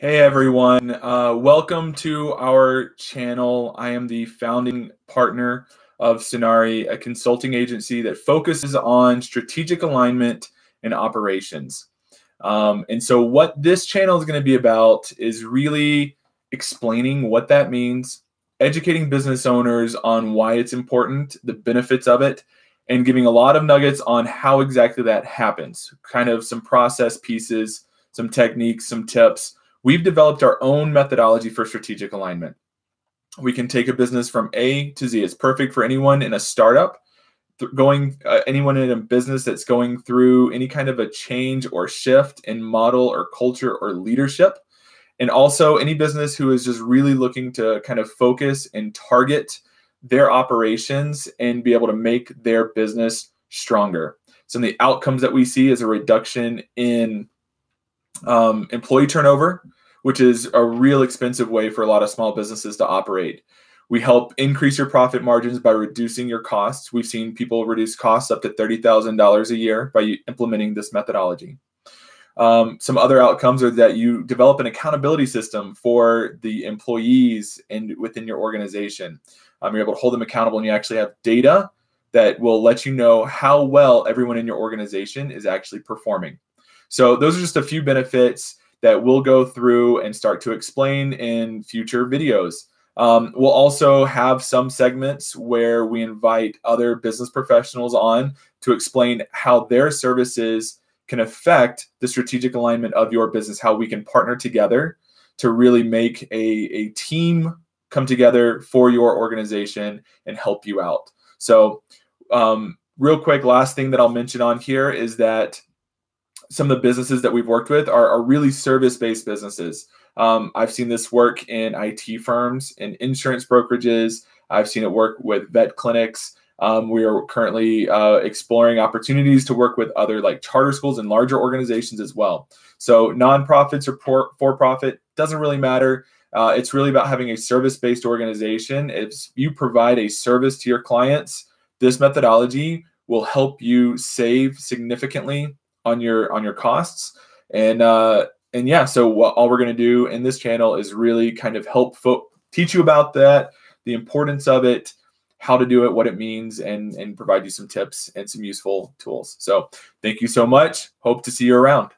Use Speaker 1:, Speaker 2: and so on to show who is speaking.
Speaker 1: Hey everyone, uh, welcome to our channel. I am the founding partner of Sonari, a consulting agency that focuses on strategic alignment and operations. Um, and so, what this channel is going to be about is really explaining what that means, educating business owners on why it's important, the benefits of it, and giving a lot of nuggets on how exactly that happens. Kind of some process pieces, some techniques, some tips We've developed our own methodology for strategic alignment. We can take a business from A to Z. It's perfect for anyone in a startup, going uh, anyone in a business that's going through any kind of a change or shift in model or culture or leadership. And also any business who is just really looking to kind of focus and target their operations and be able to make their business stronger. Some of the outcomes that we see is a reduction in um, employee turnover, which is a real expensive way for a lot of small businesses to operate. We help increase your profit margins by reducing your costs. We've seen people reduce costs up to $30,000 a year by implementing this methodology. Um, some other outcomes are that you develop an accountability system for the employees and within your organization. Um, you're able to hold them accountable and you actually have data that will let you know how well everyone in your organization is actually performing. So those are just a few benefits that we'll go through and start to explain in future videos. Um, we'll also have some segments where we invite other business professionals on to explain how their services can affect the strategic alignment of your business, how we can partner together to really make a, a team come together for your organization and help you out. So, um, real quick, last thing that I'll mention on here is that some of the businesses that we've worked with are, are really service based businesses. Um, I've seen this work in IT firms, in insurance brokerages. I've seen it work with vet clinics. Um, we are currently uh, exploring opportunities to work with other like charter schools and larger organizations as well. So nonprofits or for profit doesn't really matter. Uh, it's really about having a service based organization. If you provide a service to your clients, this methodology will help you save significantly on your on your costs. And uh and yeah so what, all we're going to do in this channel is really kind of help fo- teach you about that the importance of it how to do it what it means and and provide you some tips and some useful tools. So thank you so much. Hope to see you around